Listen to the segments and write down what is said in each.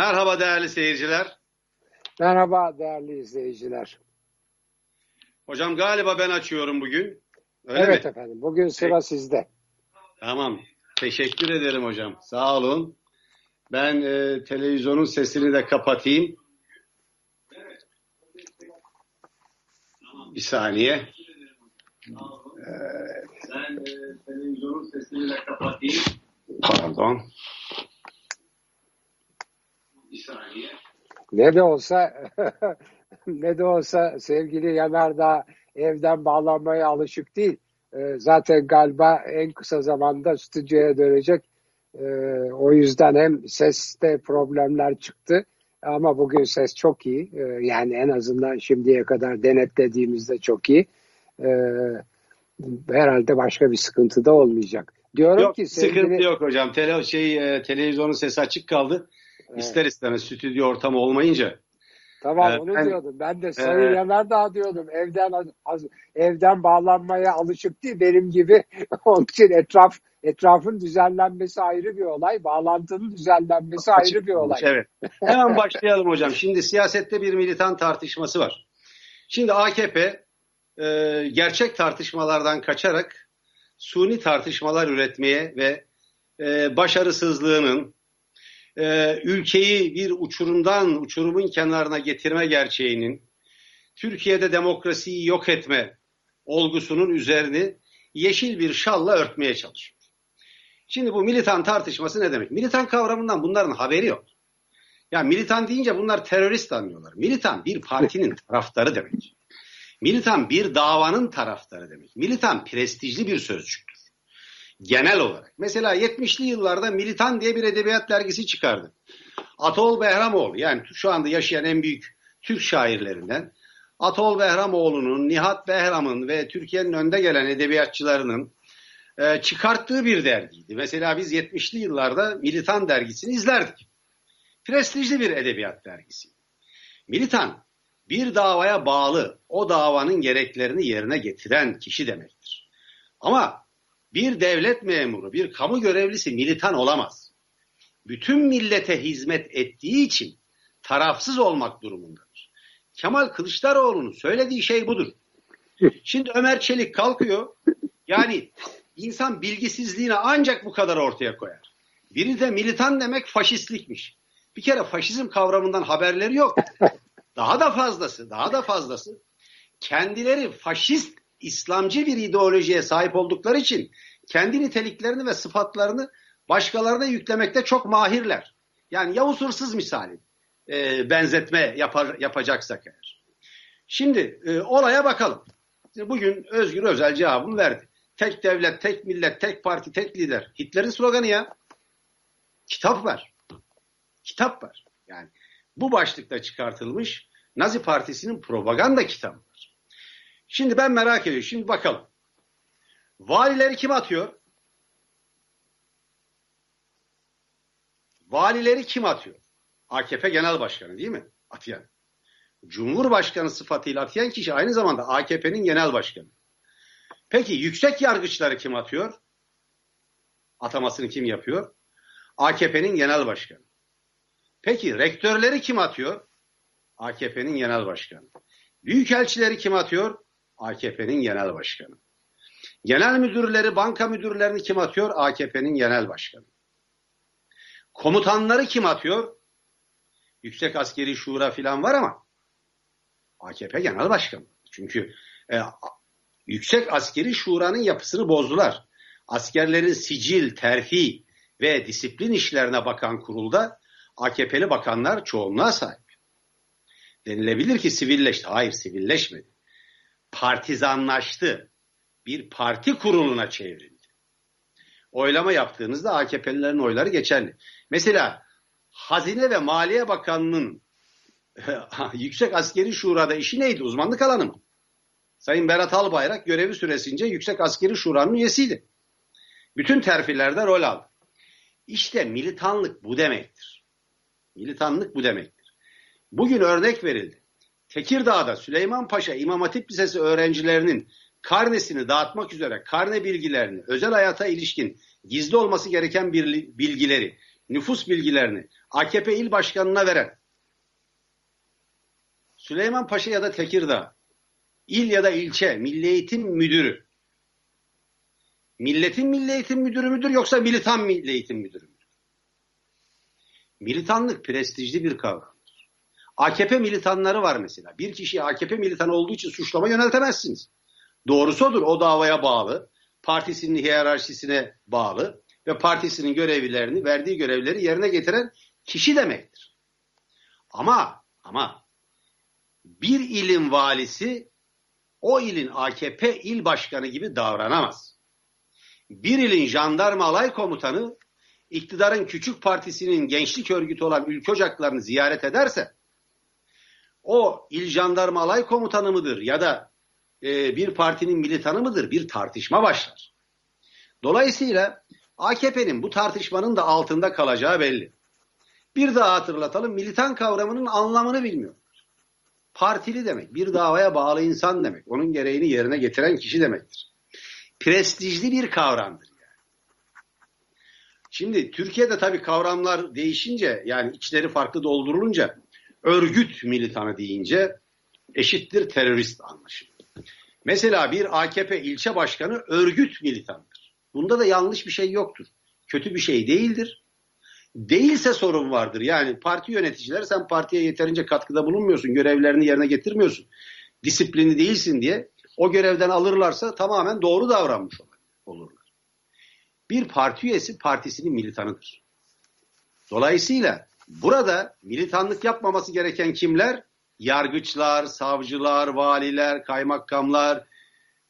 Merhaba değerli seyirciler. Merhaba değerli izleyiciler. Hocam galiba ben açıyorum bugün. Öyle evet mi? efendim. Bugün sıra Peki. sizde. Tamam. Teşekkür ederim hocam. Sağ olun. Ben e, televizyonun sesini de kapatayım. Bir saniye. Ben e, televizyonun sesini de kapatayım. Pardon. Ne de olsa ne de olsa sevgili Yanardağ evden bağlanmaya alışık değil. Ee, zaten galiba en kısa zamanda stüdyoya dönecek. Ee, o yüzden hem seste problemler çıktı ama bugün ses çok iyi. Ee, yani en azından şimdiye kadar denetlediğimizde çok iyi. Herhalde başka bir sıkıntı da olmayacak. Diyorum yok, ki sevgili... sıkıntı yok hocam. Tele, şey, e, televizyonun sesi açık kaldı. Evet. İster istemez stüdyo ortamı olmayınca. Tamam evet, onu ben, diyordum. Ben de Sayın e, Yanardağ diyordum. Evden evden bağlanmaya alışık değil benim gibi. Onun için etraf etrafın düzenlenmesi ayrı bir olay. Bağlantının düzenlenmesi açık, ayrı bir olay. Evet. Hemen başlayalım hocam. Şimdi siyasette bir militan tartışması var. Şimdi AKP e, gerçek tartışmalardan kaçarak suni tartışmalar üretmeye ve e, başarısızlığının e, ülkeyi bir uçurumdan uçurumun kenarına getirme gerçeğinin Türkiye'de demokrasiyi yok etme olgusunun üzerini yeşil bir şalla örtmeye çalışıyor. Şimdi bu militan tartışması ne demek? Militan kavramından bunların haberi yok. Ya militan deyince bunlar terörist anlıyorlar. Militan bir partinin taraftarı demek. Militan bir davanın taraftarı demek. Militan prestijli bir sözcüktür genel olarak. Mesela 70'li yıllarda Militan diye bir edebiyat dergisi çıkardı. Atol Behramoğlu yani şu anda yaşayan en büyük Türk şairlerinden Atol Behramoğlu'nun, Nihat Behram'ın ve Türkiye'nin önde gelen edebiyatçılarının e, çıkarttığı bir dergiydi. Mesela biz 70'li yıllarda Militan dergisini izlerdik. Prestijli bir edebiyat dergisi. Militan bir davaya bağlı, o davanın gereklerini yerine getiren kişi demektir. Ama bir devlet memuru, bir kamu görevlisi militan olamaz. Bütün millete hizmet ettiği için tarafsız olmak durumundadır. Kemal Kılıçdaroğlu'nun söylediği şey budur. Şimdi Ömer Çelik kalkıyor. Yani insan bilgisizliğini ancak bu kadar ortaya koyar. Biri de militan demek faşistlikmiş. Bir kere faşizm kavramından haberleri yok. Daha da fazlası, daha da fazlası. Kendileri faşist İslamcı bir ideolojiye sahip oldukları için kendi niteliklerini ve sıfatlarını başkalarına yüklemekte çok mahirler. Yani Yavuz Hırsız misali e, benzetme yapar, yapacaksak eğer. Şimdi e, olaya bakalım. Bugün Özgür Özel cevabını verdi. Tek devlet, tek millet, tek parti, tek lider. Hitler'in sloganı ya. Kitap var. Kitap var. Yani bu başlıkta çıkartılmış Nazi Partisi'nin propaganda kitabı. Şimdi ben merak ediyorum. Şimdi bakalım. Valileri kim atıyor? Valileri kim atıyor? AKP Genel Başkanı değil mi? Atayan. Cumhurbaşkanı sıfatıyla atayan kişi aynı zamanda AKP'nin genel başkanı. Peki yüksek yargıçları kim atıyor? Atamasını kim yapıyor? AKP'nin genel başkanı. Peki rektörleri kim atıyor? AKP'nin genel başkanı. Büyükelçileri kim atıyor? AKP'nin genel başkanı. Genel müdürleri, banka müdürlerini kim atıyor? AKP'nin genel başkanı. Komutanları kim atıyor? Yüksek Askeri Şura filan var ama AKP genel başkanı. Çünkü e, Yüksek Askeri Şura'nın yapısını bozdular. Askerlerin sicil, terfi ve disiplin işlerine bakan kurulda AKP'li bakanlar çoğunluğa sahip. Denilebilir ki sivilleşti. Hayır sivilleşmedi. Partizanlaştı bir parti kuruluna çevrildi. Oylama yaptığınızda AKP'lilerin oyları geçerli. Mesela Hazine ve Maliye Bakanı'nın Yüksek Askeri Şura'da işi neydi? Uzmanlık alanı mı? Sayın Berat Albayrak görevi süresince Yüksek Askeri Şura'nın üyesiydi. Bütün terfilerde rol aldı. İşte militanlık bu demektir. Militanlık bu demektir. Bugün örnek verildi. Tekirdağ'da Süleyman Paşa İmam Hatip Lisesi öğrencilerinin karnesini dağıtmak üzere karne bilgilerini, özel hayata ilişkin gizli olması gereken bir bilgileri nüfus bilgilerini AKP il başkanına veren Süleyman Paşa ya da Tekirdağ il ya da ilçe milli eğitim müdürü milletin milli eğitim müdürü müdür yoksa militan milli eğitim müdürü müdür? Militanlık prestijli bir kavramdır. AKP militanları var mesela. Bir kişi AKP militanı olduğu için suçlama yöneltemezsiniz. Doğrusu odur. O davaya bağlı. Partisinin hiyerarşisine bağlı ve partisinin görevlerini, verdiği görevleri yerine getiren kişi demektir. Ama ama bir ilin valisi o ilin AKP il başkanı gibi davranamaz. Bir ilin jandarma alay komutanı iktidarın küçük partisinin gençlik örgütü olan ülke ocaklarını ziyaret ederse o il jandarma alay komutanı mıdır ya da e, bir partinin militanı mıdır bir tartışma başlar. Dolayısıyla AKP'nin bu tartışmanın da altında kalacağı belli. Bir daha hatırlatalım militan kavramının anlamını bilmiyorlar. Partili demek, bir davaya bağlı insan demek, onun gereğini yerine getiren kişi demektir. Prestijli bir kavramdır. Şimdi Türkiye'de tabii kavramlar değişince yani içleri farklı doldurulunca örgüt militanı deyince eşittir terörist anlaşılıyor. Mesela bir AKP ilçe başkanı örgüt militanıdır. Bunda da yanlış bir şey yoktur. Kötü bir şey değildir. Değilse sorun vardır. Yani parti yöneticileri sen partiye yeterince katkıda bulunmuyorsun, görevlerini yerine getirmiyorsun, disiplinli değilsin diye o görevden alırlarsa tamamen doğru davranmış olurlar. Bir parti üyesi partisinin militanıdır. Dolayısıyla burada militanlık yapmaması gereken kimler? yargıçlar, savcılar, valiler, kaymakamlar,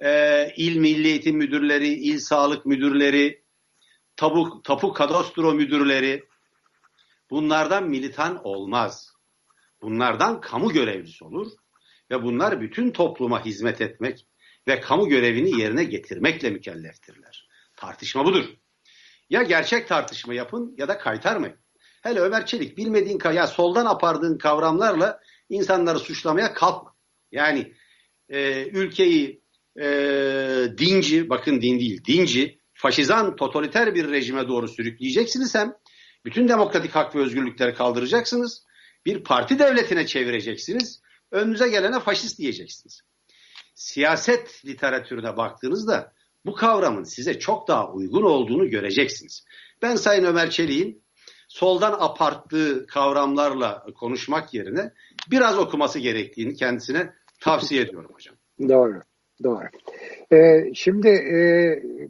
e, il milli eğitim müdürleri, il sağlık müdürleri, tapu, tapu kadastro müdürleri bunlardan militan olmaz. Bunlardan kamu görevlisi olur ve bunlar bütün topluma hizmet etmek ve kamu görevini yerine getirmekle mükelleftirler. Tartışma budur. Ya gerçek tartışma yapın ya da kaytarmayın. Hele Ömer Çelik bilmediğin ya soldan apardığın kavramlarla insanları suçlamaya kalkma. Yani e, ülkeyi e, dinci, bakın din değil, dinci, faşizan, totaliter bir rejime doğru sürükleyeceksiniz hem bütün demokratik hak ve özgürlükleri kaldıracaksınız. Bir parti devletine çevireceksiniz. Önünüze gelene faşist diyeceksiniz. Siyaset literatürüne baktığınızda bu kavramın size çok daha uygun olduğunu göreceksiniz. Ben Sayın Ömer Çelik'in soldan aparttığı kavramlarla konuşmak yerine biraz okuması gerektiğini kendisine tavsiye ediyorum hocam. Doğru, doğru. Ee, şimdi e,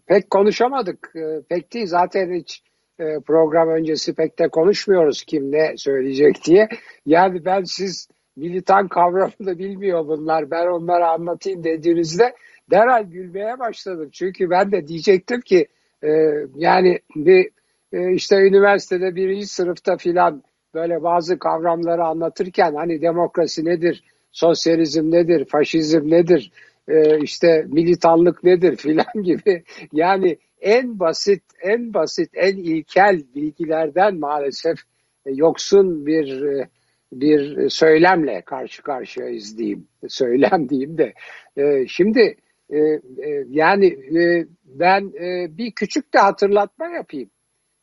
pek konuşamadık. E, pek değil zaten hiç e, program öncesi pek de konuşmuyoruz kim ne söyleyecek diye. Yani ben siz militan kavramını bilmiyor bunlar ben onları anlatayım dediğinizde derhal gülmeye başladım. Çünkü ben de diyecektim ki e, yani bir e, işte üniversitede birinci sınıfta filan böyle bazı kavramları anlatırken hani demokrasi nedir, sosyalizm nedir, faşizm nedir, e, işte militanlık nedir filan gibi yani en basit, en basit, en ilkel bilgilerden maalesef e, yoksun bir bir söylemle karşı karşıyayız diyeyim, söylem diyeyim de. Şimdi yani ben bir küçük de hatırlatma yapayım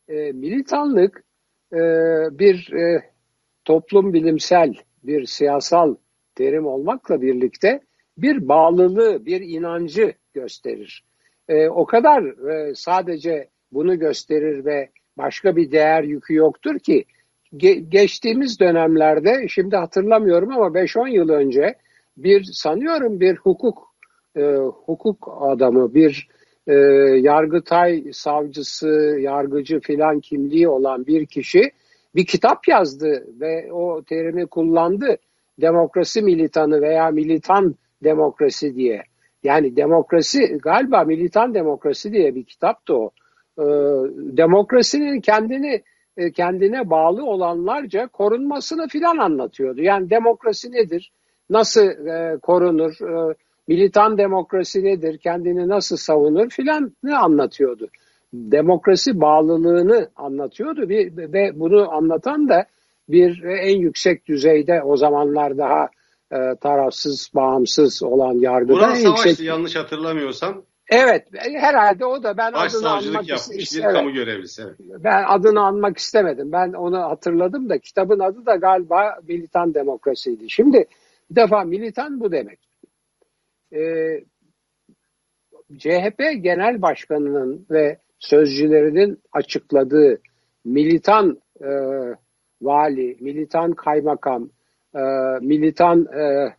e, militanlık e, bir e, toplum bilimsel, bir siyasal terim olmakla birlikte bir bağlılığı, bir inancı gösterir. E, o kadar e, sadece bunu gösterir ve başka bir değer yükü yoktur ki ge geçtiğimiz dönemlerde şimdi hatırlamıyorum ama 5-10 yıl önce bir sanıyorum bir hukuk e, hukuk adamı bir e, Yargıtay savcısı, yargıcı filan kimliği olan bir kişi bir kitap yazdı ve o terimi kullandı. Demokrasi militanı veya militan demokrasi diye. Yani demokrasi galiba militan demokrasi diye bir kitaptı o. Ee, demokrasinin kendini e, kendine bağlı olanlarca korunmasını filan anlatıyordu. Yani demokrasi nedir? Nasıl e, korunur? E, militan demokrasi nedir, kendini nasıl savunur filan ne anlatıyordu. Demokrasi bağlılığını anlatıyordu ve bunu anlatan da bir en yüksek düzeyde o zamanlar daha e, tarafsız, bağımsız olan yargıda. Burak Savaş'tı yüksek... yanlış hatırlamıyorsam. Evet herhalde o da ben adını anmak yapmış bir kamu görevlisi. Evet. Ben adını anmak istemedim. Ben onu hatırladım da kitabın adı da galiba militan demokrasiydi. Şimdi bir defa militan bu demek. Ee, CHP Genel Başkanı'nın ve sözcülerinin açıkladığı militan e, vali, militan kaymakam, e, militan e,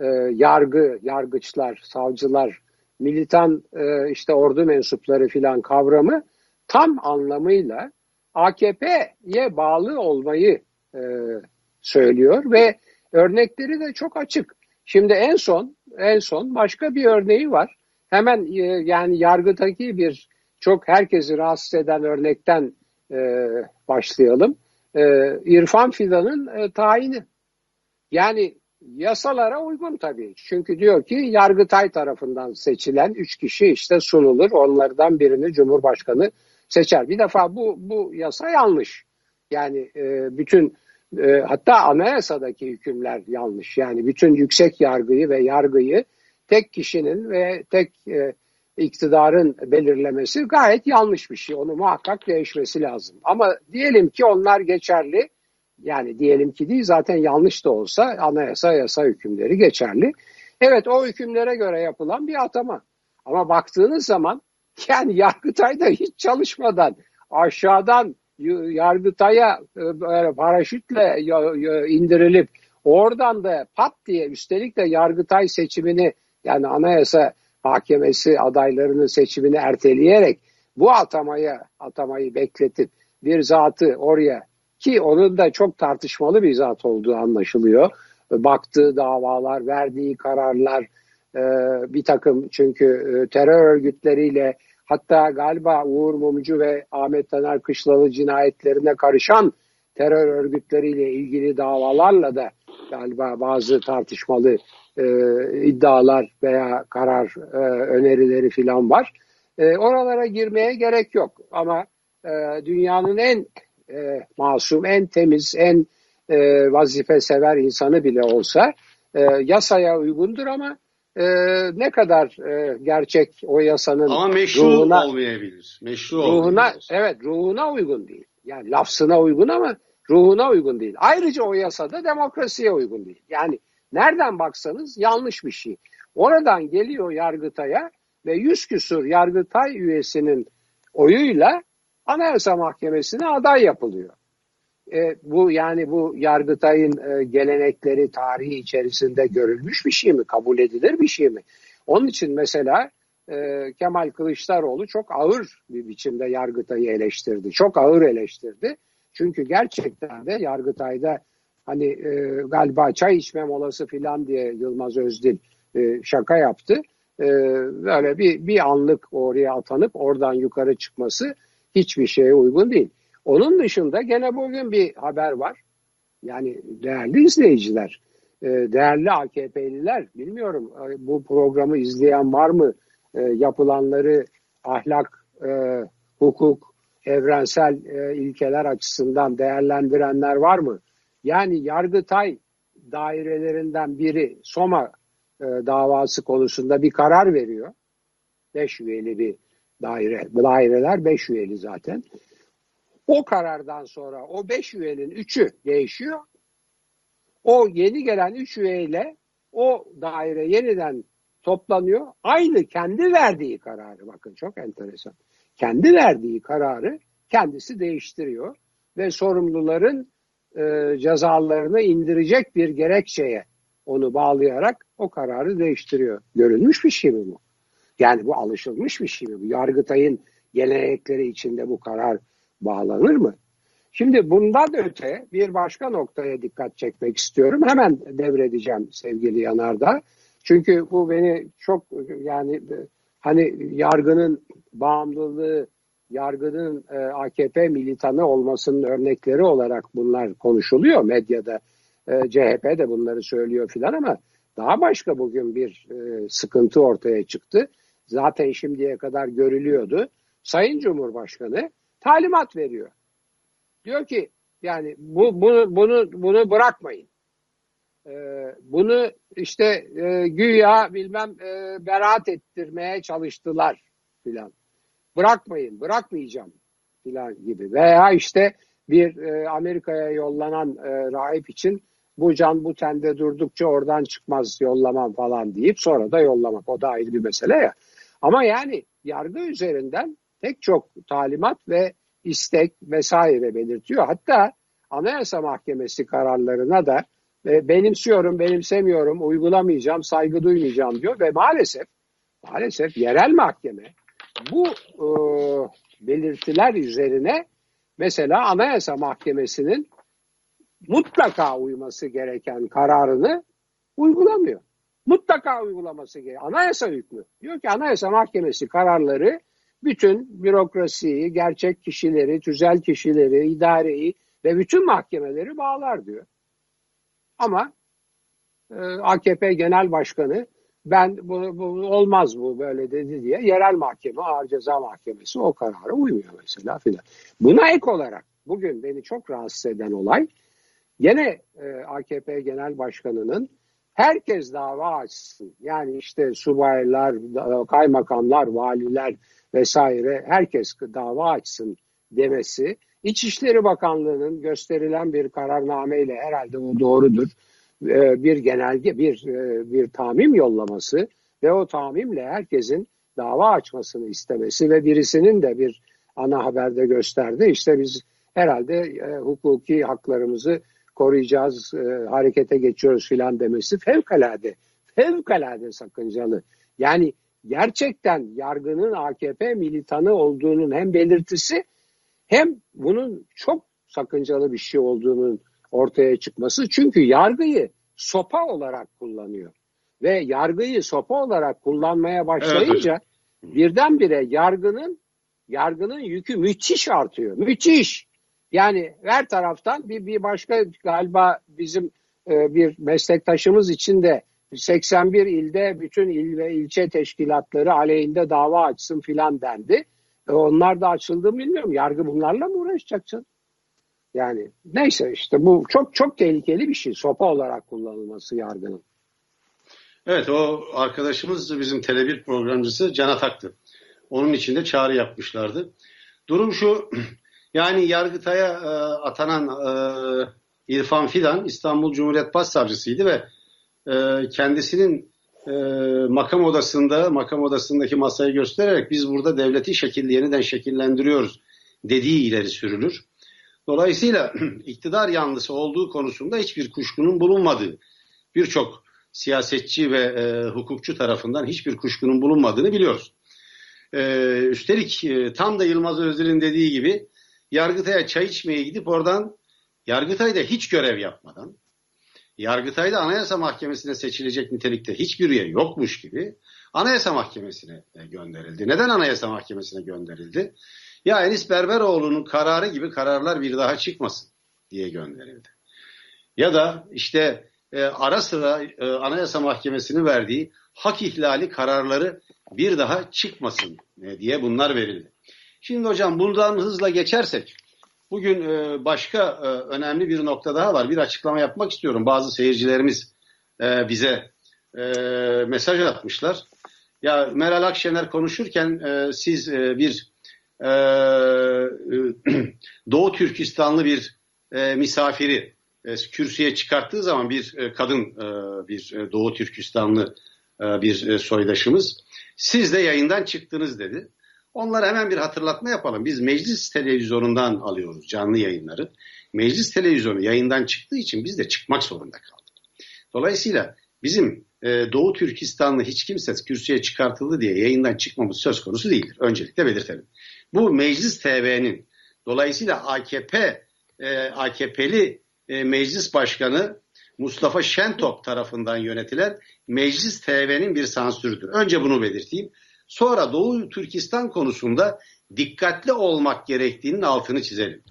e, yargı, yargıçlar, savcılar, militan e, işte ordu mensupları filan kavramı tam anlamıyla AKP'ye bağlı olmayı e, söylüyor ve örnekleri de çok açık. Şimdi en son en son başka bir örneği var. Hemen e, yani yargıdaki bir çok herkesi rahatsız eden örnekten e, başlayalım. E, İrfan Fidan'ın tayini. Yani yasalara uygun tabii. Çünkü diyor ki Yargıtay tarafından seçilen üç kişi işte sunulur. Onlardan birini Cumhurbaşkanı seçer. Bir defa bu, bu yasa yanlış. Yani e, bütün e, hatta anayasadaki hükümler yanlış. Yani bütün yüksek yargıyı ve yargıyı tek kişinin ve tek e, iktidarın belirlemesi gayet yanlış bir şey. Onu muhakkak değişmesi lazım. Ama diyelim ki onlar geçerli. Yani diyelim ki değil zaten yanlış da olsa anayasa yasa hükümleri geçerli. Evet o hükümlere göre yapılan bir atama. Ama baktığınız zaman yani Yargıtay'da hiç çalışmadan aşağıdan Yargıtay'a e, paraşütle indirilip oradan da pat diye üstelik de Yargıtay seçimini yani anayasa mahkemesi adaylarının seçimini erteleyerek bu atamaya atamayı bekletip bir zatı oraya ki onun da çok tartışmalı bir zat olduğu anlaşılıyor. Baktığı davalar, verdiği kararlar, e, bir takım çünkü e, terör örgütleriyle hatta galiba Uğur Mumcu ve Ahmet Taner Kışlalı cinayetlerine karışan terör örgütleriyle ilgili davalarla da galiba bazı tartışmalı e, iddialar veya karar e, önerileri filan var. E, oralara girmeye gerek yok ama e, dünyanın en e, masum, en temiz, en e, vazife sever insanı bile olsa e, yasaya uygundur ama e, ne kadar e, gerçek o yasanın ama meşru ruhuna, olmayabilir. Meşru ruhuna, olmayabilir. Evet ruhuna uygun değil. Yani lafzına uygun ama ruhuna uygun değil. Ayrıca o yasada demokrasiye uygun değil. Yani nereden baksanız yanlış bir şey. Oradan geliyor Yargıtay'a ve yüz küsur Yargıtay üyesinin oyuyla Anayasa Mahkemesi'ne aday yapılıyor. E, bu yani bu Yargıtay'ın e, gelenekleri tarihi içerisinde görülmüş bir şey mi? Kabul edilir bir şey mi? Onun için mesela e, Kemal Kılıçdaroğlu çok ağır bir biçimde Yargıtay'ı eleştirdi. Çok ağır eleştirdi. Çünkü gerçekten de Yargıtay'da hani e, galiba çay içme molası filan diye Yılmaz Özdil e, şaka yaptı. E, böyle bir, bir anlık oraya atanıp oradan yukarı çıkması hiçbir şeye uygun değil. Onun dışında gene bugün bir haber var. Yani değerli izleyiciler, e, değerli AKP'liler bilmiyorum e, bu programı izleyen var mı? E, yapılanları ahlak, hukuk, evrensel ilkeler açısından değerlendirenler var mı? Yani Yargıtay dairelerinden biri Soma davası konusunda bir karar veriyor. Beş üyeli bir daire. Daireler beş üyeli zaten. O karardan sonra o beş üyenin üçü değişiyor. O yeni gelen üç üyeyle o daire yeniden toplanıyor. Aynı kendi verdiği kararı bakın çok enteresan. Kendi verdiği kararı kendisi değiştiriyor ve sorumluların e, cezalarını indirecek bir gerekçeye onu bağlayarak o kararı değiştiriyor. Görülmüş bir şey mi bu? Yani bu alışılmış bir şey mi? Bu Yargıtay'ın gelenekleri içinde bu karar bağlanır mı? Şimdi bundan öte bir başka noktaya dikkat çekmek istiyorum. Hemen devredeceğim sevgili Yanardağ. Çünkü bu beni çok yani hani yargının bağımlılığı, yargının e, AKP militanı olmasının örnekleri olarak bunlar konuşuluyor medyada. E, CHP de bunları söylüyor filan ama daha başka bugün bir e, sıkıntı ortaya çıktı. Zaten şimdiye kadar görülüyordu. Sayın Cumhurbaşkanı talimat veriyor. Diyor ki yani bu, bunu, bunu, bunu bırakmayın. e, bunu işte e, güya bilmem e, beraat ettirmeye çalıştılar filan. Bırakmayın, bırakmayacağım filan gibi. Veya işte bir e, Amerika'ya yollanan e, rahip için bu can bu tende durdukça oradan çıkmaz yollamam falan deyip sonra da yollamak. O da ayrı bir mesele ya. Ama yani yargı üzerinden pek çok talimat ve istek vesaire belirtiyor. Hatta Anayasa Mahkemesi kararlarına da e, benimsiyorum, benimsemiyorum, uygulamayacağım, saygı duymayacağım diyor ve maalesef maalesef yerel mahkeme bu e, belirtiler üzerine mesela Anayasa Mahkemesi'nin mutlaka uyması gereken kararını uygulamıyor. Mutlaka uygulaması gerekiyor. Anayasa hükmü. Diyor ki Anayasa Mahkemesi kararları bütün bürokrasiyi, gerçek kişileri, tüzel kişileri, idareyi ve bütün mahkemeleri bağlar diyor. Ama e, AKP Genel Başkanı ben bu, bu olmaz bu böyle dedi diye yerel mahkeme, ağır ceza mahkemesi o karara uymuyor mesela filan. Buna ek olarak bugün beni çok rahatsız eden olay Yine e, AKP Genel Başkanı'nın herkes dava açsın. Yani işte subaylar, kaymakamlar, valiler vesaire herkes dava açsın demesi İçişleri Bakanlığı'nın gösterilen bir kararnameyle herhalde o doğrudur. E, bir genelge, bir e, bir tamim yollaması ve o tamimle herkesin dava açmasını istemesi ve birisinin de bir ana haberde gösterdi. İşte biz herhalde e, hukuki haklarımızı koruyacağız, e, harekete geçiyoruz filan demesi fevkalade, fevkalade sakıncalı. Yani gerçekten yargının AKP militanı olduğunun hem belirtisi hem bunun çok sakıncalı bir şey olduğunun ortaya çıkması. Çünkü yargıyı sopa olarak kullanıyor. Ve yargıyı sopa olarak kullanmaya başlayınca evet. birdenbire yargının yargının yükü müthiş artıyor. Müthiş. Yani her taraftan bir, bir başka galiba bizim e, bir meslektaşımız için de 81 ilde bütün il ve ilçe teşkilatları aleyhinde dava açsın filan dendi. E, onlar da açıldı mı bilmiyorum. Yargı bunlarla mı uğraşacak canım? Yani neyse işte bu çok çok tehlikeli bir şey. Sopa olarak kullanılması yargının. Evet o arkadaşımız bizim Tele1 programcısı Can Atak'tı. Onun için de çağrı yapmışlardı. Durum şu Yani Yargıtay'a e, atanan e, İrfan Fidan İstanbul Cumhuriyet Başsavcısıydı ve e, kendisinin e, makam odasında makam odasındaki masayı göstererek biz burada devleti şekil yeniden şekillendiriyoruz dediği ileri sürülür. Dolayısıyla iktidar yanlısı olduğu konusunda hiçbir kuşkunun bulunmadığı birçok siyasetçi ve e, hukukçu tarafından hiçbir kuşkunun bulunmadığını biliyoruz. E, üstelik e, tam da Yılmaz Özdil'in dediği gibi Yargıtay'a çay içmeye gidip oradan Yargıtay'da hiç görev yapmadan Yargıtay'da Anayasa Mahkemesi'ne seçilecek nitelikte hiçbir üye yokmuş gibi Anayasa Mahkemesi'ne e, gönderildi. Neden Anayasa Mahkemesi'ne gönderildi? Ya Enis Berberoğlu'nun kararı gibi kararlar bir daha çıkmasın diye gönderildi. Ya da işte e, ara sıra e, Anayasa Mahkemesi'nin verdiği hak ihlali kararları bir daha çıkmasın e, diye bunlar verildi. Şimdi hocam buradan hızla geçersek bugün e, başka e, önemli bir nokta daha var. Bir açıklama yapmak istiyorum. Bazı seyircilerimiz e, bize mesaj atmışlar. Ya Meral Akşener konuşurken siz bir Doğu Türkistanlı bir misafiri kürsüye çıkarttığı zaman bir kadın bir Doğu Türkistanlı bir soydaşımız siz de yayından çıktınız dedi. Onlara hemen bir hatırlatma yapalım. Biz meclis televizyonundan alıyoruz canlı yayınları. Meclis televizyonu yayından çıktığı için biz de çıkmak zorunda kaldık. Dolayısıyla bizim e, Doğu Türkistanlı hiç kimse kürsüye çıkartıldı diye yayından çıkmamız söz konusu değildir. Öncelikle belirtelim. Bu Meclis TV'nin dolayısıyla AKP e, AKP'li e, Meclis Başkanı Mustafa Şentop tarafından yönetilen Meclis TV'nin bir sansürüdür. Önce bunu belirteyim. Sonra Doğu Türkistan konusunda dikkatli olmak gerektiğinin altını çizelim.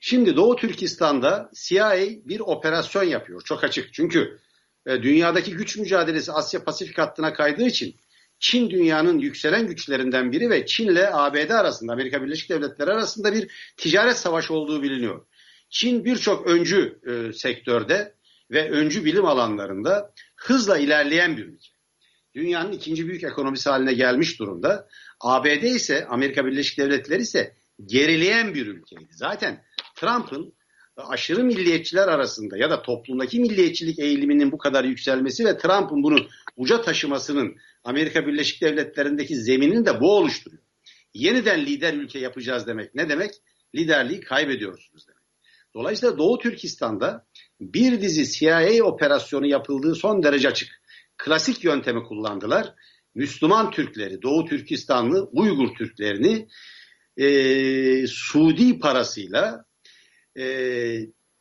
Şimdi Doğu Türkistan'da CIA bir operasyon yapıyor. Çok açık. Çünkü e, dünyadaki güç mücadelesi Asya Pasifik hattına kaydığı için Çin dünyanın yükselen güçlerinden biri ve Çin ile ABD arasında, Amerika Birleşik Devletleri arasında bir ticaret savaşı olduğu biliniyor. Çin birçok öncü e, sektörde ve öncü bilim alanlarında hızla ilerleyen bir ülke. Dünyanın ikinci büyük ekonomisi haline gelmiş durumda. ABD ise Amerika Birleşik Devletleri ise gerileyen bir ülkeydi. Zaten Trump'ın aşırı milliyetçiler arasında ya da toplumdaki milliyetçilik eğiliminin bu kadar yükselmesi ve Trump'ın bunu uca taşımasının Amerika Birleşik Devletleri'ndeki zeminini de bu oluşturuyor. Yeniden lider ülke yapacağız demek ne demek? Liderliği kaybediyorsunuz demek. Dolayısıyla Doğu Türkistan'da bir dizi CIA operasyonu yapıldığı son derece açık. Klasik yöntemi kullandılar. Müslüman Türkleri, Doğu Türkistanlı Uygur Türklerini e, Suudi parasıyla e,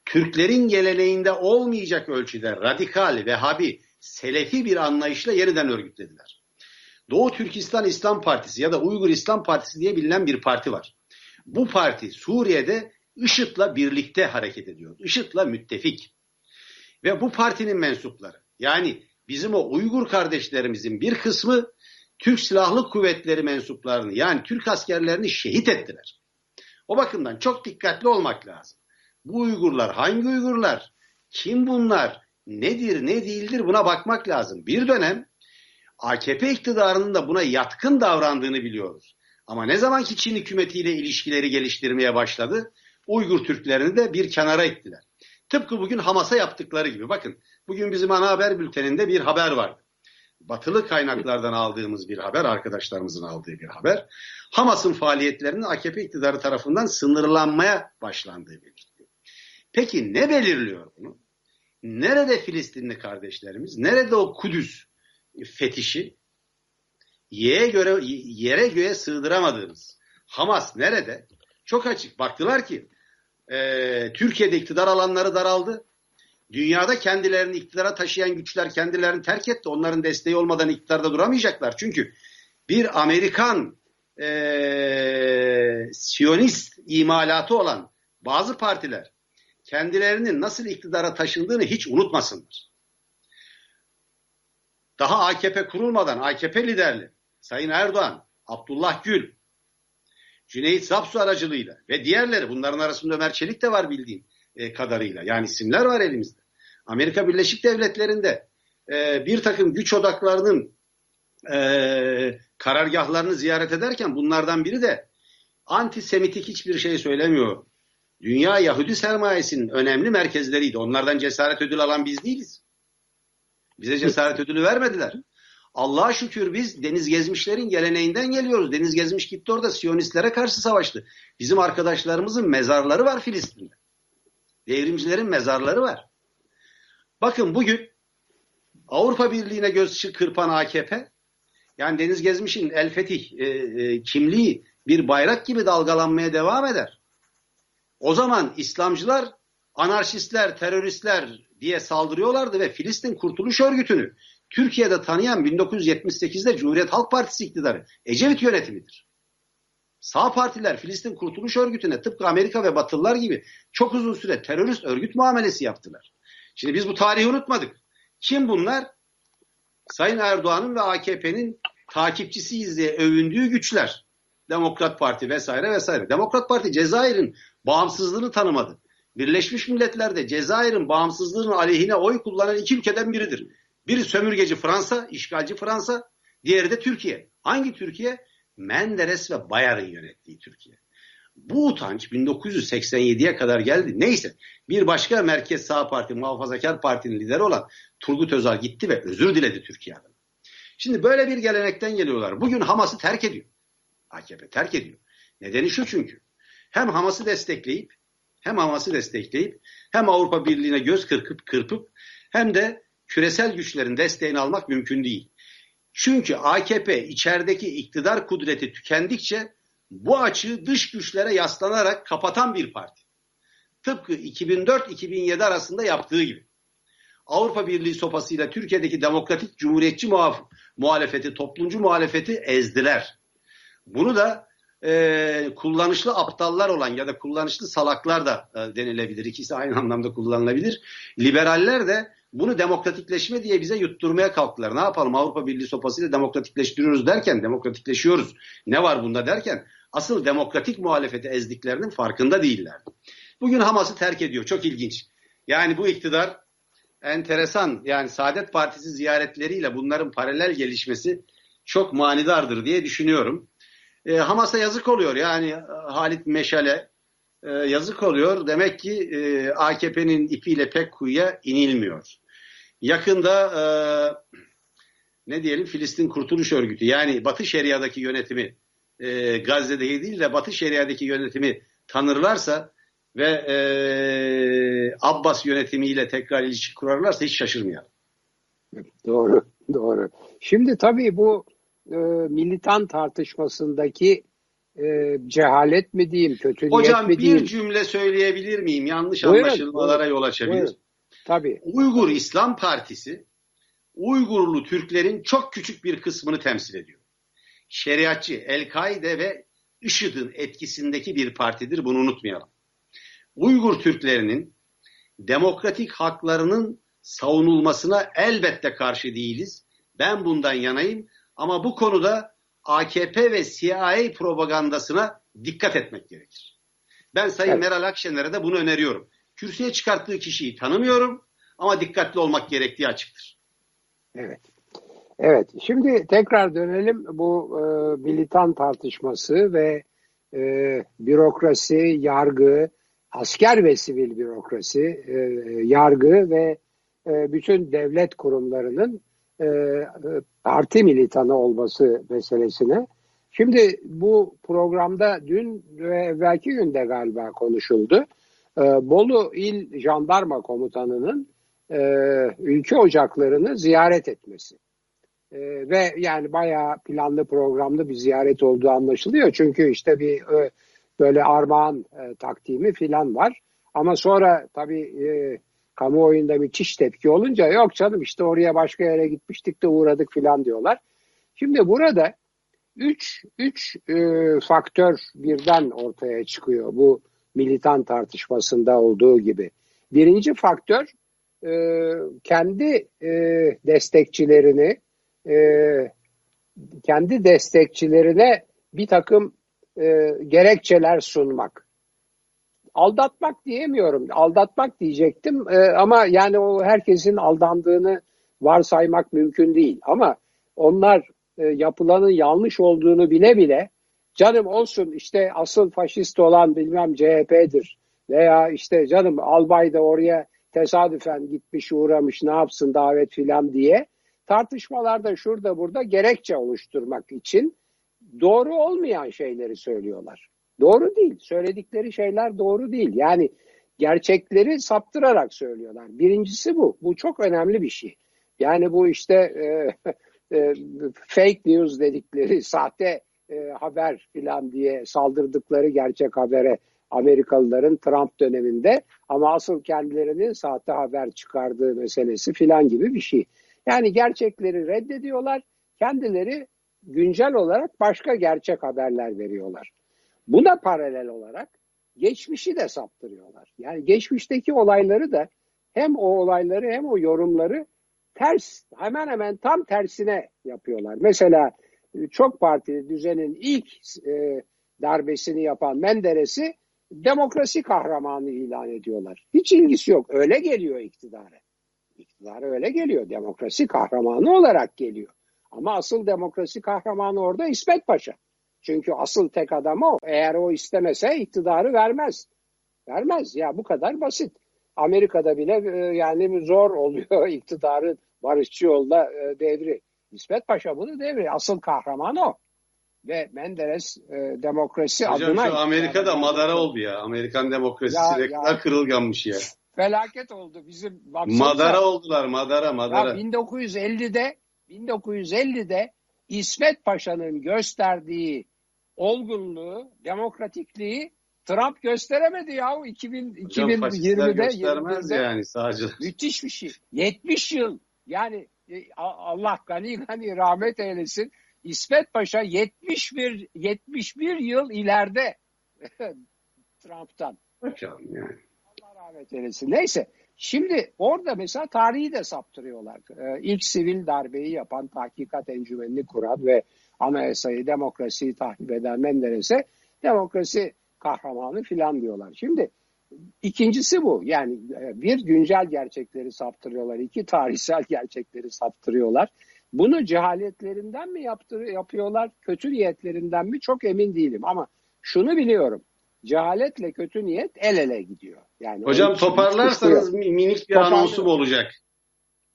Türklerin geleneğinde olmayacak ölçüde radikal, Vehhabi, Selefi bir anlayışla yeniden örgütlediler. Doğu Türkistan İslam Partisi ya da Uygur İslam Partisi diye bilinen bir parti var. Bu parti Suriye'de IŞİD'le birlikte hareket ediyor. IŞİD'le müttefik. Ve bu partinin mensupları yani bizim o Uygur kardeşlerimizin bir kısmı Türk Silahlı Kuvvetleri mensuplarını yani Türk askerlerini şehit ettiler. O bakımdan çok dikkatli olmak lazım. Bu Uygurlar hangi Uygurlar? Kim bunlar? Nedir ne değildir buna bakmak lazım. Bir dönem AKP iktidarının da buna yatkın davrandığını biliyoruz. Ama ne zaman ki Çin hükümetiyle ilişkileri geliştirmeye başladı, Uygur Türklerini de bir kenara ettiler. Tıpkı bugün Hamas'a yaptıkları gibi. Bakın bugün bizim ana haber bülteninde bir haber vardı. Batılı kaynaklardan aldığımız bir haber, arkadaşlarımızın aldığı bir haber. Hamas'ın faaliyetlerinin AKP iktidarı tarafından sınırlanmaya başlandığı belirtiliyor. Peki ne belirliyor bunu? Nerede Filistinli kardeşlerimiz? Nerede o Kudüs fetişi? Yere göre yere göğe sığdıramadığımız Hamas nerede? Çok açık. Baktılar ki e, Türkiye'de iktidar alanları daraldı. Dünyada kendilerini iktidara taşıyan güçler kendilerini terk etti. Onların desteği olmadan iktidarda duramayacaklar. Çünkü bir Amerikan e, Siyonist imalatı olan bazı partiler kendilerinin nasıl iktidara taşındığını hiç unutmasınlar. Daha AKP kurulmadan AKP liderli Sayın Erdoğan, Abdullah Gül, Cüneyt Zapsu aracılığıyla ve diğerleri bunların arasında Ömer Çelik de var bildiğim e, kadarıyla. Yani isimler var elimizde. Amerika Birleşik Devletleri'nde e, bir takım güç odaklarının e, karargahlarını ziyaret ederken bunlardan biri de antisemitik hiçbir şey söylemiyor. Dünya Yahudi sermayesinin önemli merkezleriydi. Onlardan cesaret ödül alan biz değiliz. Bize cesaret ödülü vermediler. Allah'a şükür biz deniz gezmişlerin geleneğinden geliyoruz. Deniz gezmiş gitti orada Siyonistlere karşı savaştı. Bizim arkadaşlarımızın mezarları var Filistin'de. Devrimcilerin mezarları var. Bakın bugün Avrupa Birliği'ne göz kırpan AKP yani Deniz Gezmiş'in El Fetih e, e, kimliği bir bayrak gibi dalgalanmaya devam eder. O zaman İslamcılar anarşistler, teröristler diye saldırıyorlardı ve Filistin Kurtuluş Örgütü'nü Türkiye'de tanıyan 1978'de Cumhuriyet Halk Partisi iktidarı Ecevit yönetimidir. Sağ partiler Filistin Kurtuluş Örgütü'ne tıpkı Amerika ve Batılılar gibi çok uzun süre terörist örgüt muamelesi yaptılar. Şimdi biz bu tarihi unutmadık. Kim bunlar? Sayın Erdoğan'ın ve AKP'nin takipçisiyiz diye övündüğü güçler. Demokrat Parti vesaire vesaire. Demokrat Parti Cezayir'in bağımsızlığını tanımadı. Birleşmiş Milletler'de Cezayir'in bağımsızlığının aleyhine oy kullanan iki ülkeden biridir. Biri sömürgeci Fransa, işgalci Fransa, diğeri de Türkiye. Hangi Türkiye? Menderes ve Bayar'ın yönettiği Türkiye. Bu utanç 1987'ye kadar geldi. Neyse bir başka Merkez Sağ Parti, Muhafazakar Parti'nin lideri olan Turgut Özal gitti ve özür diledi Türkiye'den. Şimdi böyle bir gelenekten geliyorlar. Bugün Hamas'ı terk ediyor. AKP terk ediyor. Nedeni şu çünkü. Hem Hamas'ı destekleyip hem Hamas'ı destekleyip hem Avrupa Birliği'ne göz kırpıp kırpıp hem de küresel güçlerin desteğini almak mümkün değil. Çünkü AKP içerideki iktidar kudreti tükendikçe bu açığı dış güçlere yaslanarak kapatan bir parti. Tıpkı 2004-2007 arasında yaptığı gibi. Avrupa Birliği sopasıyla Türkiye'deki demokratik cumhuriyetçi muhaf muhalefeti, toplumcu muhalefeti ezdiler. Bunu da e, kullanışlı aptallar olan ya da kullanışlı salaklar da e, denilebilir. İkisi aynı anlamda kullanılabilir. Liberaller de bunu demokratikleşme diye bize yutturmaya kalktılar. Ne yapalım Avrupa Birliği sopasıyla demokratikleştiriyoruz derken, demokratikleşiyoruz. Ne var bunda derken asıl demokratik muhalefeti ezdiklerinin farkında değiller. Bugün Hamas'ı terk ediyor. Çok ilginç. Yani bu iktidar enteresan yani Saadet Partisi ziyaretleriyle bunların paralel gelişmesi çok manidardır diye düşünüyorum. E, Hamas'a yazık oluyor yani e, Halit Meşal'e e, yazık oluyor. Demek ki e, AKP'nin ipiyle pek kuyuya inilmiyor. Yakında e, ne diyelim Filistin Kurtuluş Örgütü yani Batı Şeria'daki yönetimi e, Gazze'de değil de Batı Şeria'daki yönetimi tanırlarsa ve e, Abbas yönetimiyle tekrar ilişki kurarlarsa hiç şaşırmayalım. Doğru, doğru. Şimdi tabii bu e, militan tartışmasındaki e, cehalet mi diyeyim, kötü Hocam, niyet mi diyeyim? Hocam bir cümle söyleyebilir miyim? Yanlış buyurun, anlaşılmalara buyurun, yol açabilir. Buyurun. Tabii. Uygur İslam Partisi Uygurlu Türklerin çok küçük bir kısmını temsil ediyor. Şeriatçı, El-Kaide ve IŞİD'in etkisindeki bir partidir. Bunu unutmayalım. Uygur Türklerinin demokratik haklarının savunulmasına elbette karşı değiliz. Ben bundan yanayım ama bu konuda AKP ve CIA propagandasına dikkat etmek gerekir. Ben Sayın evet. Meral Akşener'e de bunu öneriyorum. Kürsüye çıkarttığı kişiyi tanımıyorum ama dikkatli olmak gerektiği açıktır. Evet. Evet. Şimdi tekrar dönelim bu e, militan tartışması ve e, bürokrasi, yargı, asker ve sivil bürokrasi, e, yargı ve e, bütün devlet kurumlarının e, parti militanı olması meselesine. Şimdi bu programda dün ve evvelki günde galiba konuşuldu. E, Bolu İl Jandarma Komutanı'nın e, ülke ocaklarını ziyaret etmesi. E, ve yani bayağı planlı programlı bir ziyaret olduğu anlaşılıyor. Çünkü işte bir e, böyle armağan e, takdimi filan var. Ama sonra tabii e, kamuoyunda müthiş tepki olunca yok canım işte oraya başka yere gitmiştik de uğradık filan diyorlar. Şimdi burada üç, üç e, faktör birden ortaya çıkıyor bu militan tartışmasında olduğu gibi. Birinci faktör e, kendi e, destekçilerini e, kendi destekçilerine bir takım e, gerekçeler sunmak. Aldatmak diyemiyorum. Aldatmak diyecektim e, ama yani o herkesin aldandığını varsaymak mümkün değil. Ama onlar e, yapılanın yanlış olduğunu bile bile canım olsun işte asıl faşist olan bilmem CHP'dir veya işte canım albay da oraya tesadüfen gitmiş uğramış ne yapsın davet filan diye tartışmalarda şurada burada gerekçe oluşturmak için doğru olmayan şeyleri söylüyorlar. Doğru değil. Söyledikleri şeyler doğru değil. Yani gerçekleri saptırarak söylüyorlar. Birincisi bu. Bu çok önemli bir şey. Yani bu işte e, e, fake news dedikleri sahte e, haber filan diye saldırdıkları gerçek habere Amerikalıların Trump döneminde ama asıl kendilerinin sahte haber çıkardığı meselesi filan gibi bir şey. Yani gerçekleri reddediyorlar. Kendileri güncel olarak başka gerçek haberler veriyorlar. Buna paralel olarak geçmişi de saptırıyorlar. Yani geçmişteki olayları da hem o olayları hem o yorumları ters hemen hemen tam tersine yapıyorlar. Mesela çok partili düzenin ilk e, darbesini yapan Menderes'i demokrasi kahramanı ilan ediyorlar. Hiç ilgisi yok. Öyle geliyor iktidara. İktidara öyle geliyor. Demokrasi kahramanı olarak geliyor. Ama asıl demokrasi kahramanı orada İsmet Paşa. Çünkü asıl tek adam o. Eğer o istemese iktidarı vermez. Vermez. Ya bu kadar basit. Amerika'da bile e, yani zor oluyor iktidarın barışçı yolda e, devri. İsmet Paşa bunu devri. Asıl kahraman o. Ve Menderes e, demokrasi Hocam adına... şu Amerika'da madara oldu ya. Amerikan demokrasisi ne kadar kırılganmış ya. Felaket oldu bizim. Baksanıza, madara oldular madara madara. Ya 1950'de 1950'de İsmet Paşa'nın gösterdiği olgunluğu, demokratikliği Trump gösteremedi ya 2000, Hocam, 2020'de. göstermez 20'de. yani sadece. Müthiş bir şey. 70 yıl yani Allah gani gani rahmet eylesin. İsmet Paşa 71 71 yıl ileride Trump'tan. Yani. Allah rahmet eylesin. Neyse. Şimdi orada mesela tarihi de saptırıyorlar. Ee, ilk sivil darbeyi yapan, tahkikat encümenini kuran ve anayasayı, demokrasiyi tahrip eden Menderes'e demokrasi kahramanı filan diyorlar. Şimdi İkincisi bu. Yani e, bir güncel gerçekleri saptırıyorlar. iki tarihsel gerçekleri saptırıyorlar. Bunu cehaletlerinden mi yaptır, yapıyorlar, kötü niyetlerinden mi çok emin değilim. Ama şunu biliyorum. Cehaletle kötü niyet el ele gidiyor. Yani Hocam toparlarsanız minik bir anonsum olacak.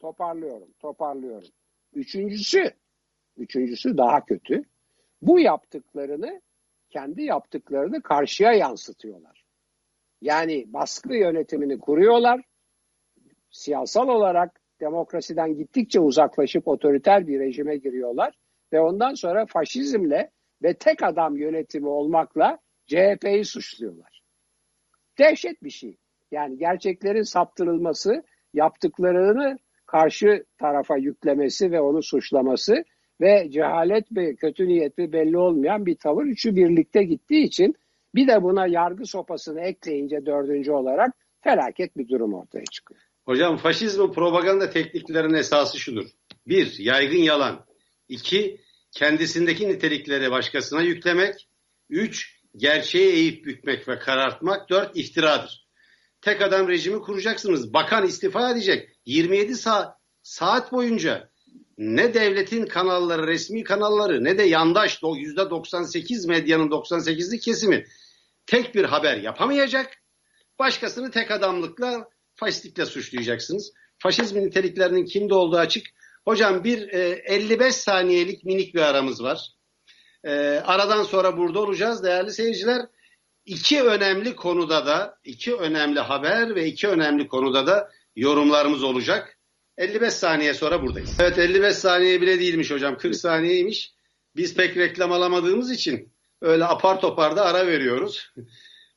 Toparlıyorum, toparlıyorum. Üçüncüsü, üçüncüsü daha kötü. Bu yaptıklarını, kendi yaptıklarını karşıya yansıtıyorlar. Yani baskı yönetimini kuruyorlar. Siyasal olarak demokrasiden gittikçe uzaklaşıp otoriter bir rejime giriyorlar ve ondan sonra faşizmle ve tek adam yönetimi olmakla CHP'yi suçluyorlar. Dehşet bir şey. Yani gerçeklerin saptırılması, yaptıklarını karşı tarafa yüklemesi ve onu suçlaması ve cehalet ve kötü niyeti belli olmayan bir tavır üçü birlikte gittiği için bir de buna yargı sopasını ekleyince dördüncü olarak felaket bir durum ortaya çıkıyor. Hocam faşizm propaganda tekniklerinin esası şudur. Bir, yaygın yalan. İki, kendisindeki nitelikleri başkasına yüklemek. Üç, gerçeği eğip bükmek ve karartmak. Dört, iftiradır. Tek adam rejimi kuracaksınız. Bakan istifa edecek. 27 saat, saat boyunca ne devletin kanalları, resmi kanalları ne de yandaş %98 medyanın 98'lik kesimi tek bir haber yapamayacak. Başkasını tek adamlıkla faşistlikle suçlayacaksınız. Faşizmin niteliklerinin kimde olduğu açık. Hocam bir e, 55 saniyelik minik bir aramız var. E, aradan sonra burada olacağız değerli seyirciler. İki önemli konuda da, iki önemli haber ve iki önemli konuda da yorumlarımız olacak. 55 saniye sonra buradayız. Evet 55 saniye bile değilmiş hocam. 40 saniyeymiş. Biz pek reklam alamadığımız için öyle apar topar da ara veriyoruz.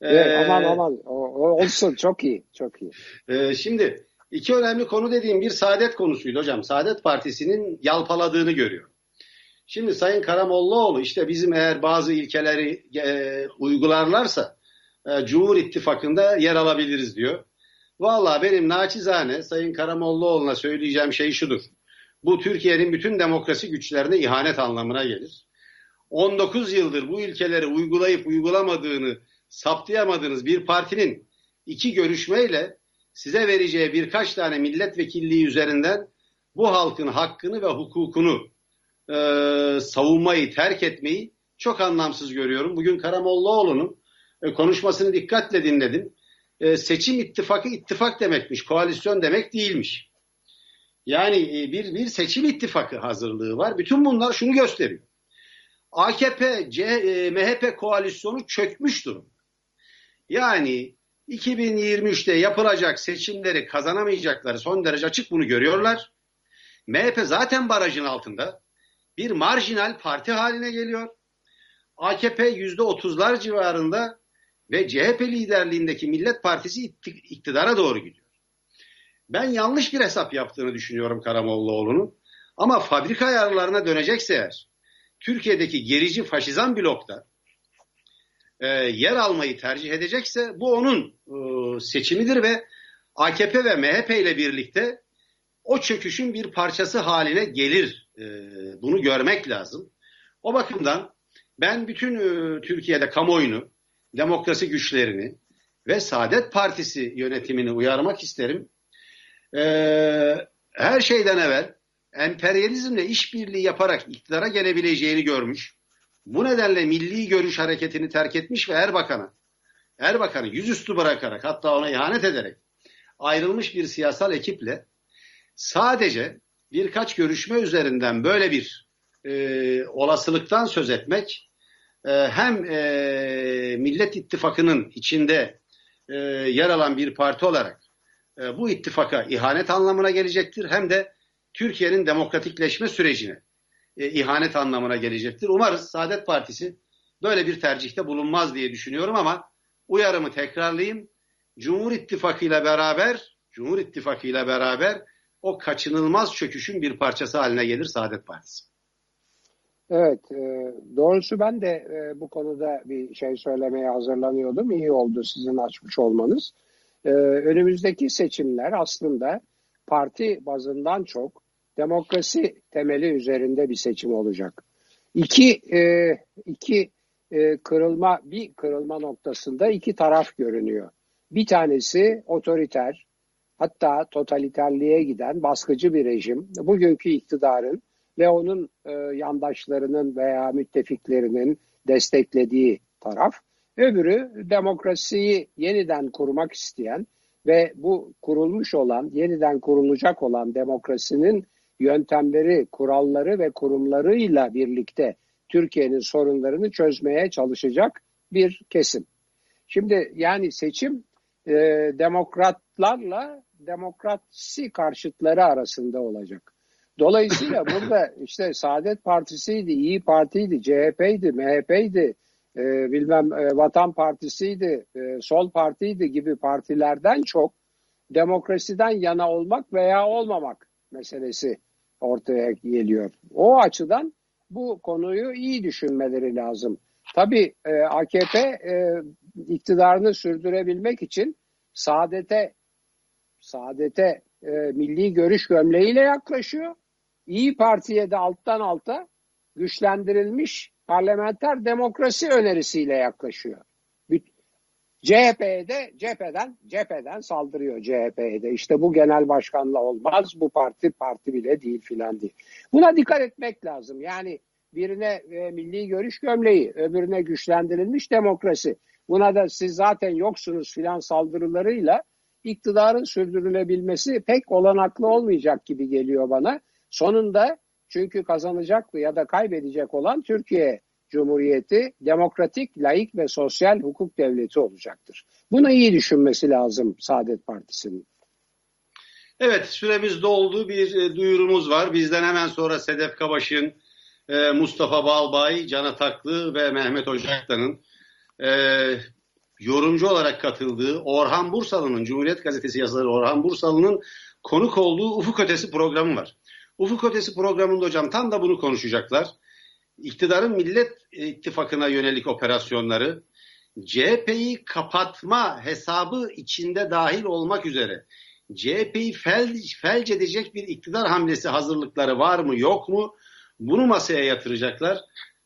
Evet, ee, aman aman olsun çok iyi çok iyi. E, şimdi iki önemli konu dediğim bir Saadet konusuydu hocam. Saadet Partisi'nin yalpaladığını görüyor. Şimdi Sayın Karamollaoğlu işte bizim eğer bazı ilkeleri e, uygularlarsa e, Cumhur İttifakı'nda yer alabiliriz diyor. Valla benim naçizane Sayın Karamollaoğlu'na söyleyeceğim şey şudur. Bu Türkiye'nin bütün demokrasi güçlerine ihanet anlamına gelir. 19 yıldır bu ilkeleri uygulayıp uygulamadığını saptayamadığınız bir partinin iki görüşmeyle size vereceği birkaç tane milletvekilliği üzerinden bu halkın hakkını ve hukukunu e, savunmayı, terk etmeyi çok anlamsız görüyorum. Bugün Karamollaoğlu'nun e, konuşmasını dikkatle dinledim. E, seçim ittifakı ittifak demekmiş, koalisyon demek değilmiş. Yani e, bir, bir seçim ittifakı hazırlığı var. Bütün bunlar şunu gösteriyor. AKP, C, e, MHP koalisyonu çökmüş durum. Yani 2023'te yapılacak seçimleri kazanamayacakları son derece açık bunu görüyorlar. MHP zaten barajın altında. Bir marjinal parti haline geliyor. AKP yüzde otuzlar civarında ve CHP liderliğindeki Millet Partisi iktidara doğru gidiyor. Ben yanlış bir hesap yaptığını düşünüyorum Karamollaoğlu'nun. Ama fabrika ayarlarına dönecekse eğer Türkiye'deki gerici faşizan blokta e, yer almayı tercih edecekse bu onun e, seçimidir ve AKP ve MHP ile birlikte o çöküşün bir parçası haline gelir. E, bunu görmek lazım. O bakımdan ben bütün e, Türkiye'de kamuoyunu, demokrasi güçlerini ve Saadet Partisi yönetimini uyarmak isterim. E, her şeyden evvel emperyalizmle işbirliği yaparak iktidara gelebileceğini görmüş bu nedenle milli görüş hareketini terk etmiş ve Erbakan'a Erbakan'ı yüzüstü bırakarak hatta ona ihanet ederek ayrılmış bir siyasal ekiple sadece birkaç görüşme üzerinden böyle bir e, olasılıktan söz etmek hem e, Millet İttifakı'nın içinde e, yer alan bir parti olarak e, bu ittifaka ihanet anlamına gelecektir hem de Türkiye'nin demokratikleşme sürecine ihanet anlamına gelecektir. Umarız Saadet Partisi böyle bir tercihte bulunmaz diye düşünüyorum ama uyarımı tekrarlayayım. Cumhur İttifakı ile beraber Cumhur İttifakı ile beraber o kaçınılmaz çöküşün bir parçası haline gelir Saadet Partisi. Evet, e, doğrusu ben de e, bu konuda bir şey söylemeye hazırlanıyordum. İyi oldu sizin açmış olmanız. E, önümüzdeki seçimler aslında parti bazından çok demokrasi temeli üzerinde bir seçim olacak. İki, iki kırılma, bir kırılma noktasında iki taraf görünüyor. Bir tanesi otoriter, hatta totaliterliğe giden baskıcı bir rejim. Bugünkü iktidarın ve onun e, yandaşlarının veya müttefiklerinin desteklediği taraf. Öbürü demokrasiyi yeniden kurmak isteyen ve bu kurulmuş olan, yeniden kurulacak olan demokrasinin yöntemleri, kuralları ve kurumlarıyla birlikte Türkiye'nin sorunlarını çözmeye çalışacak bir kesim. Şimdi yani seçim e, demokratlarla demokrasi karşıtları arasında olacak. Dolayısıyla burada işte Saadet Partisi'ydi, İyi Parti'ydi, CHP'ydi, MHP'ydi, e, bilmem e, Vatan Partisi'ydi, e, Sol Parti'ydi gibi partilerden çok demokrasiden yana olmak veya olmamak meselesi ortaya geliyor. O açıdan bu konuyu iyi düşünmeleri lazım. Tabii e, AKP e, iktidarını sürdürebilmek için saadete saadete e, milli görüş gömleğiyle yaklaşıyor. İyi Parti'ye de alttan alta güçlendirilmiş parlamenter demokrasi önerisiyle yaklaşıyor. CHP'ye de cepheden cepheden saldırıyor CHP'ye de. İşte bu genel başkanla olmaz, bu parti parti bile değil filan diye. Buna dikkat etmek lazım. Yani birine e, milli görüş gömleği, öbürüne güçlendirilmiş demokrasi. Buna da siz zaten yoksunuz filan saldırılarıyla iktidarın sürdürülebilmesi pek olanaklı olmayacak gibi geliyor bana. Sonunda çünkü kazanacak ya da kaybedecek olan Türkiye Cumhuriyeti demokratik, laik ve sosyal hukuk devleti olacaktır. Bunu iyi düşünmesi lazım Saadet Partisi'nin. Evet süremiz doldu bir e, duyurumuz var. Bizden hemen sonra Sedef Kabaş'ın, e, Mustafa Balbay, Can Ataklı ve Mehmet Ocaktan'ın e, yorumcu olarak katıldığı Orhan Bursalı'nın, Cumhuriyet Gazetesi yazarı Orhan Bursalı'nın konuk olduğu Ufuk Ötesi programı var. Ufuk Ötesi programında hocam tam da bunu konuşacaklar. İktidarın Millet İttifakı'na yönelik operasyonları, CHP'yi kapatma hesabı içinde dahil olmak üzere CHP'yi felç, felç edecek bir iktidar hamlesi hazırlıkları var mı yok mu? Bunu masaya yatıracaklar.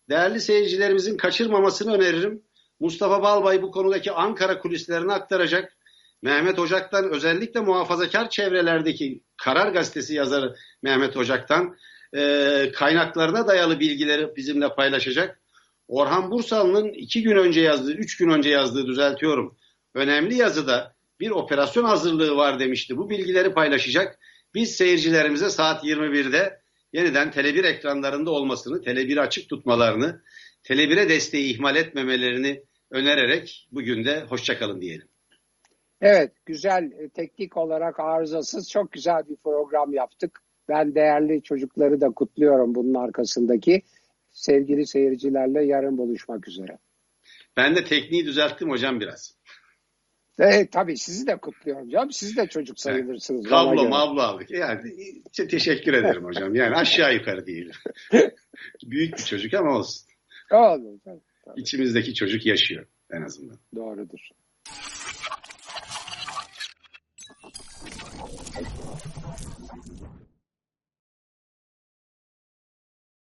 Değerli seyircilerimizin kaçırmamasını öneririm. Mustafa Balbay bu konudaki Ankara kulislerini aktaracak. Mehmet Ocak'tan özellikle muhafazakar çevrelerdeki Karar Gazetesi yazarı Mehmet Ocak'tan e, kaynaklarına dayalı bilgileri bizimle paylaşacak. Orhan Bursalı'nın iki gün önce yazdığı, üç gün önce yazdığı düzeltiyorum. Önemli yazıda bir operasyon hazırlığı var demişti. Bu bilgileri paylaşacak. Biz seyircilerimize saat 21'de yeniden Tele1 ekranlarında olmasını, Tele1'i açık tutmalarını, Tele1'e desteği ihmal etmemelerini önererek bugün de hoşçakalın diyelim. Evet, güzel, e, teknik olarak arızasız çok güzel bir program yaptık. Ben değerli çocukları da kutluyorum bunun arkasındaki. Sevgili seyircilerle yarın buluşmak üzere. Ben de tekniği düzelttim hocam biraz. Evet tabii sizi de kutluyorum canım. Siz de çocuk sayılırsınız. Kablo mablo aldık. Yani teşekkür ederim hocam. Yani aşağı yukarı değil. Büyük bir çocuk ama olsun. Olur. İçimizdeki çocuk yaşıyor en azından. Doğrudur.